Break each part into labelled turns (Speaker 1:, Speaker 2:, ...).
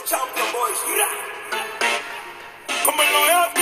Speaker 1: the champion boys. Como en los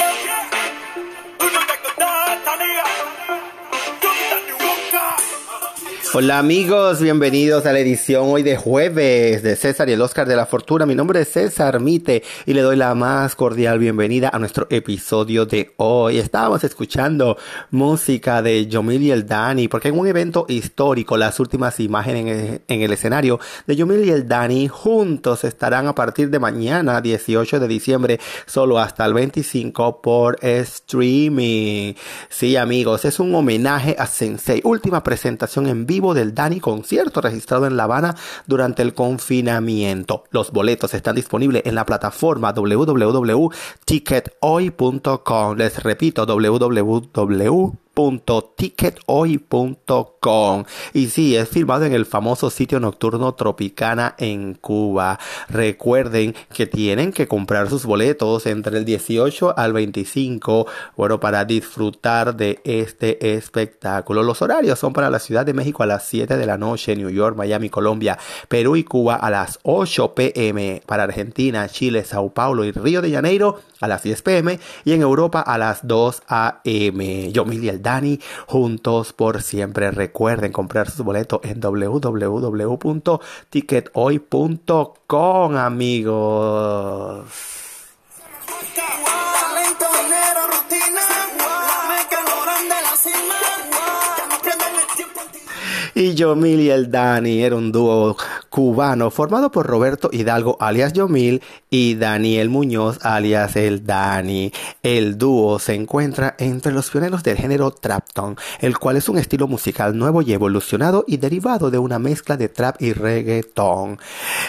Speaker 2: Hola amigos, bienvenidos a la edición hoy de jueves de César y el Oscar de la Fortuna. Mi nombre es César Mite y le doy la más cordial bienvenida a nuestro episodio de hoy. Estábamos escuchando música de Yomil y el Dani porque en un evento histórico las últimas imágenes en el escenario de Yomil y el Dani juntos estarán a partir de mañana 18 de diciembre solo hasta el 25 por streaming. Sí amigos, es un homenaje a Sensei, última presentación en vivo del Dani concierto registrado en La Habana durante el confinamiento. Los boletos están disponibles en la plataforma www.tickethoy.com. Les repito, www www.tickethoy.com y sí, es filmado en el famoso sitio nocturno Tropicana en Cuba. Recuerden que tienen que comprar sus boletos entre el 18 al 25, bueno, para disfrutar de este espectáculo. Los horarios son para la Ciudad de México a las 7 de la noche, New York, Miami, Colombia, Perú y Cuba a las 8 pm, para Argentina, Chile, Sao Paulo y Río de Janeiro a las 10 pm y en Europa a las 2 am. Yo, Mili el Dani, juntos por siempre. Recuerden comprar sus boletos en www.tickethoy.com, amigos. Y Yomil y el Dani era un dúo cubano formado por Roberto Hidalgo alias Yomil y Daniel Muñoz alias el Dani. El dúo se encuentra entre los pioneros del género trapton, el cual es un estilo musical nuevo y evolucionado y derivado de una mezcla de trap y reggaeton.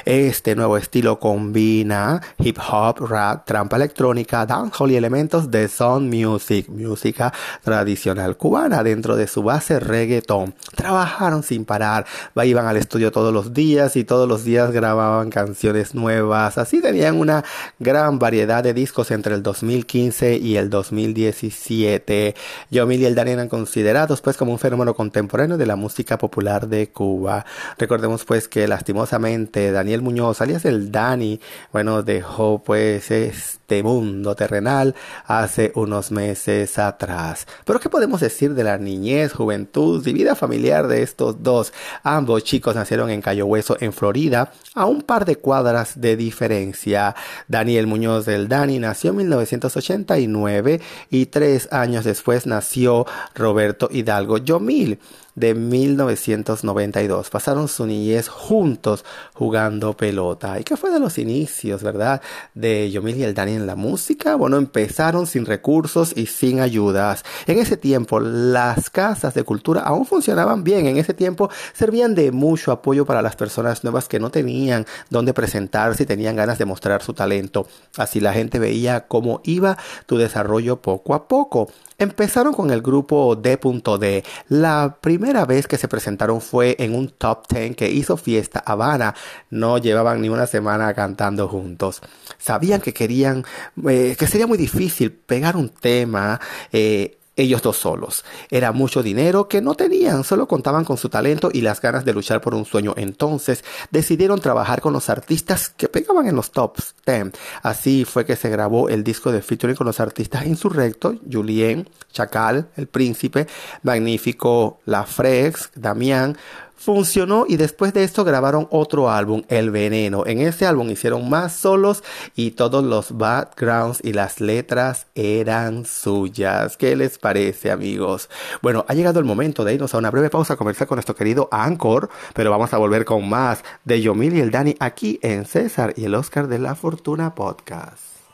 Speaker 2: Este nuevo estilo combina hip hop, rap, trampa electrónica, dancehall y elementos de sound music, música tradicional cubana dentro de su base reggaeton. Trabajaron sin parar, iban al estudio todos los días y todos los días grababan canciones nuevas. Así tenían una gran variedad de discos entre el 2015 y el 2017. Yomil y el Dani eran considerados pues como un fenómeno contemporáneo de la música popular de Cuba. Recordemos pues que lastimosamente Daniel Muñoz, alias el Dani, bueno, dejó pues este mundo terrenal hace unos meses atrás. Pero ¿qué podemos decir de la niñez, juventud y vida familiar de estos dos? Ambos chicos nacieron en Cayo Hueso, en Florida, a un par de cuadras de diferencia. Daniel Muñoz del Dani nació en 1989 y tres años después nació Roberto Hidalgo Yomil de 1992. Pasaron su niñez juntos jugando pelota. ¿Y qué fue de los inicios, verdad? De Yomil y el Dani en la música. Bueno, empezaron sin recursos y sin ayudas. En ese tiempo, las casas de cultura aún funcionaban bien. En ese tiempo, servían de mucho apoyo para las personas nuevas que no tenían dónde presentarse y tenían ganas de mostrar su talento. Así la gente veía cómo iba tu desarrollo poco a poco. Empezaron con el grupo D.D. La primera vez que se presentaron fue en un top 10 que hizo Fiesta Habana. No llevaban ni una semana cantando juntos. Sabían que querían, eh, que sería muy difícil pegar un tema. Eh, ellos dos solos. Era mucho dinero que no tenían, solo contaban con su talento y las ganas de luchar por un sueño. Entonces decidieron trabajar con los artistas que pegaban en los tops 10. Así fue que se grabó el disco de featuring con los artistas Insurrecto, Julien, Chacal, El Príncipe, Magnífico, La Frex, Damián, funcionó y después de esto grabaron otro álbum, El Veneno. En ese álbum hicieron más solos y todos los backgrounds y las letras eran suyas. ¿Qué les parece, amigos? Bueno, ha llegado el momento de irnos a una breve pausa a conversar con nuestro querido Anchor, pero vamos a volver con más de Yomil y el Dani aquí en César y el Oscar de la Fortuna Podcast.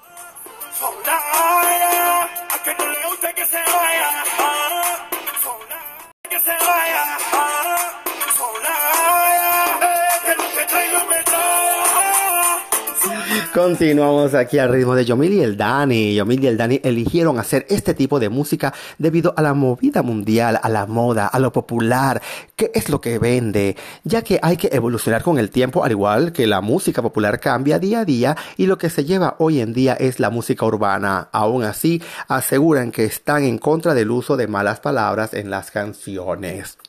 Speaker 2: Continuamos aquí al ritmo de Yomil y el Dani. Yomil y el Dani eligieron hacer este tipo de música debido a la movida mundial, a la moda, a lo popular, que es lo que vende, ya que hay que evolucionar con el tiempo, al igual que la música popular cambia día a día y lo que se lleva hoy en día es la música urbana. Aún así, aseguran que están en contra del uso de malas palabras en las canciones.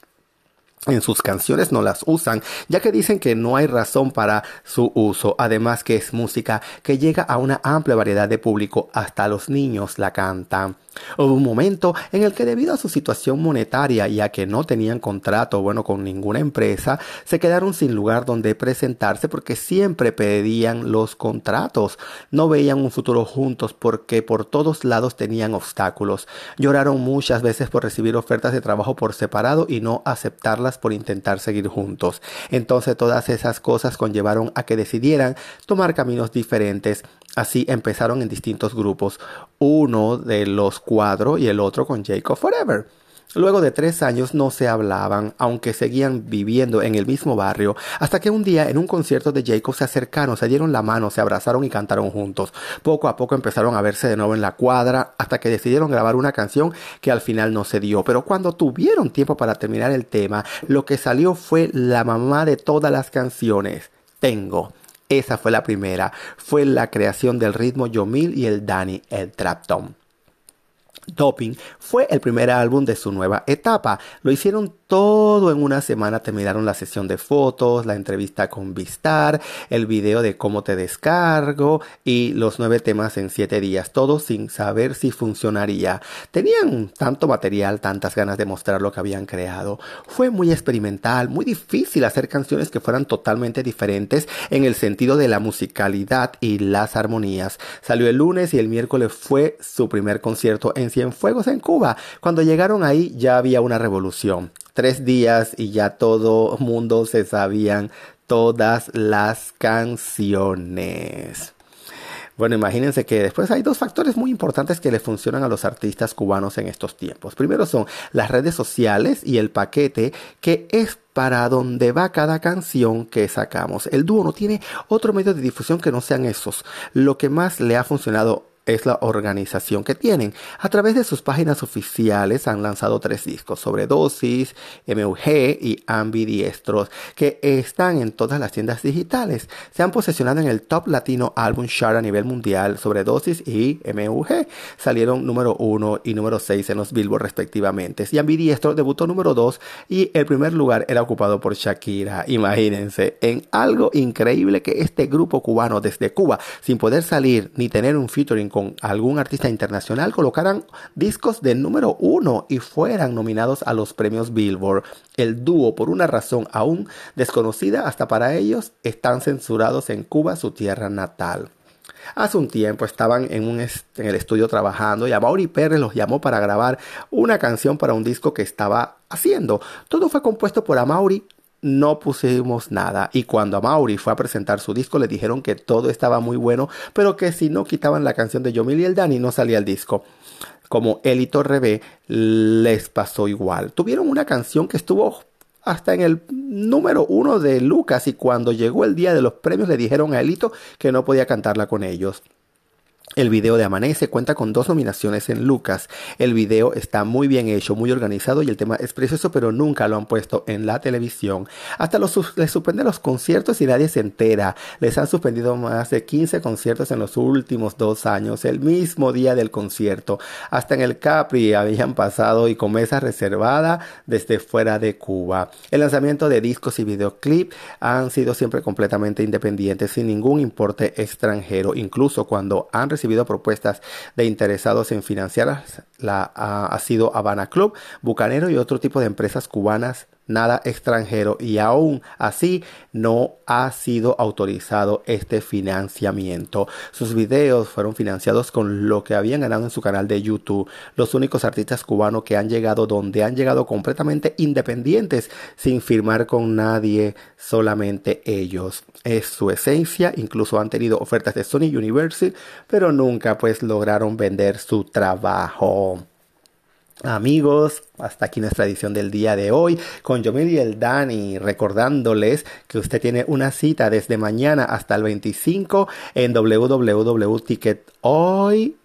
Speaker 2: En sus canciones no las usan, ya que dicen que no hay razón para su uso, además que es música que llega a una amplia variedad de público, hasta los niños la cantan. Hubo un momento en el que debido a su situación monetaria y a que no tenían contrato bueno con ninguna empresa, se quedaron sin lugar donde presentarse porque siempre pedían los contratos. No veían un futuro juntos porque por todos lados tenían obstáculos. Lloraron muchas veces por recibir ofertas de trabajo por separado y no aceptarlas por intentar seguir juntos. Entonces todas esas cosas conllevaron a que decidieran tomar caminos diferentes Así empezaron en distintos grupos, uno de los cuatro y el otro con Jacob Forever. Luego de tres años no se hablaban, aunque seguían viviendo en el mismo barrio, hasta que un día en un concierto de Jacob se acercaron, se dieron la mano, se abrazaron y cantaron juntos. Poco a poco empezaron a verse de nuevo en la cuadra, hasta que decidieron grabar una canción que al final no se dio. Pero cuando tuvieron tiempo para terminar el tema, lo que salió fue la mamá de todas las canciones. Tengo. Esa fue la primera. Fue la creación del ritmo Yomil y el Danny, el Trapton. Doping fue el primer álbum de su nueva etapa. Lo hicieron todo en una semana. Terminaron la sesión de fotos, la entrevista con Vistar, el video de cómo te descargo y los nueve temas en siete días. Todo sin saber si funcionaría. Tenían tanto material, tantas ganas de mostrar lo que habían creado. Fue muy experimental, muy difícil hacer canciones que fueran totalmente diferentes en el sentido de la musicalidad y las armonías. Salió el lunes y el miércoles fue su primer concierto en Cienfuegos en Cuba. Cuando llegaron ahí ya había una revolución. Tres días y ya todo mundo se sabían todas las canciones. Bueno, imagínense que después hay dos factores muy importantes que le funcionan a los artistas cubanos en estos tiempos. Primero son las redes sociales y el paquete que es para donde va cada canción que sacamos. El dúo no tiene otro medio de difusión que no sean esos. Lo que más le ha funcionado es la organización que tienen. A través de sus páginas oficiales han lanzado tres discos, Sobredosis, MUG y Ambidiestros, que están en todas las tiendas digitales. Se han posicionado en el Top Latino Album Chart a nivel mundial, Sobredosis y MUG. Salieron número 1 y número 6 en los Billboard respectivamente. Y Ambidiestro debutó número 2 y el primer lugar era ocupado por Shakira. Imagínense, en algo increíble que este grupo cubano desde Cuba, sin poder salir ni tener un featuring con algún artista internacional colocaran discos de número uno y fueran nominados a los premios Billboard. El dúo, por una razón aún desconocida hasta para ellos, están censurados en Cuba, su tierra natal. Hace un tiempo estaban en, un en el estudio trabajando y a Mauri Pérez los llamó para grabar una canción para un disco que estaba haciendo. Todo fue compuesto por Amaury no pusimos nada. Y cuando a Mauri fue a presentar su disco, le dijeron que todo estaba muy bueno, pero que si no quitaban la canción de Yomil y el Dani, no salía el disco. Como Elito Rebe les pasó igual. Tuvieron una canción que estuvo hasta en el número uno de Lucas y cuando llegó el día de los premios le dijeron a Elito que no podía cantarla con ellos. El video de Amanece cuenta con dos nominaciones en Lucas. El video está muy bien hecho, muy organizado y el tema es precioso, pero nunca lo han puesto en la televisión. Hasta los, les suspenden los conciertos y nadie se entera. Les han suspendido más de 15 conciertos en los últimos dos años, el mismo día del concierto. Hasta en el Capri habían pasado y con mesa reservada desde fuera de Cuba. El lanzamiento de discos y videoclip han sido siempre completamente independientes, sin ningún importe extranjero, incluso cuando han recibido propuestas de interesados en financiar la, ha, ha sido Habana Club, Bucanero y otro tipo de empresas cubanas nada extranjero y aún así no ha sido autorizado este financiamiento. Sus videos fueron financiados con lo que habían ganado en su canal de YouTube. Los únicos artistas cubanos que han llegado donde han llegado completamente independientes sin firmar con nadie, solamente ellos. Es su esencia, incluso han tenido ofertas de Sony Universal, pero nunca pues lograron vender su trabajo. Amigos, hasta aquí nuestra edición del día de hoy con Yomil y el Dani, recordándoles que usted tiene una cita desde mañana hasta el 25 en www.tickethoy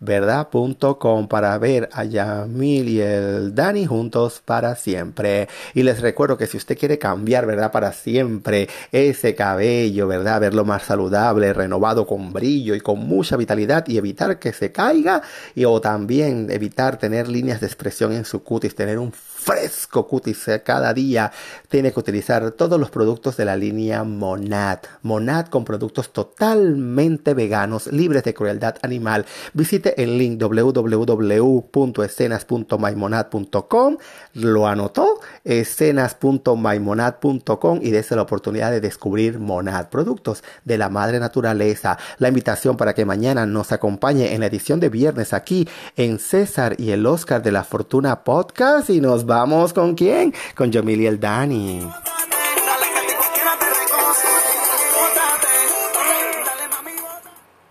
Speaker 2: verdad.com para ver a Yamil y el Dani juntos para siempre. Y les recuerdo que si usted quiere cambiar, ¿verdad? Para siempre ese cabello, ¿verdad? Verlo más saludable, renovado con brillo y con mucha vitalidad y evitar que se caiga y o también evitar tener líneas de expresión en su cutis, tener un fresco cutis cada día, tiene que utilizar todos los productos de la línea Monad. Monad con productos totalmente veganos, libres de crueldad animal. Visite el link www.escenas.mymonad.com. Lo anotó, escenas.mymonad.com y dése la oportunidad de descubrir Monad, productos de la madre naturaleza. La invitación para que mañana nos acompañe en la edición de viernes aquí en César y el Oscar de la Fortuna Podcast y nos vamos con quién? Con Yomil y el Dani.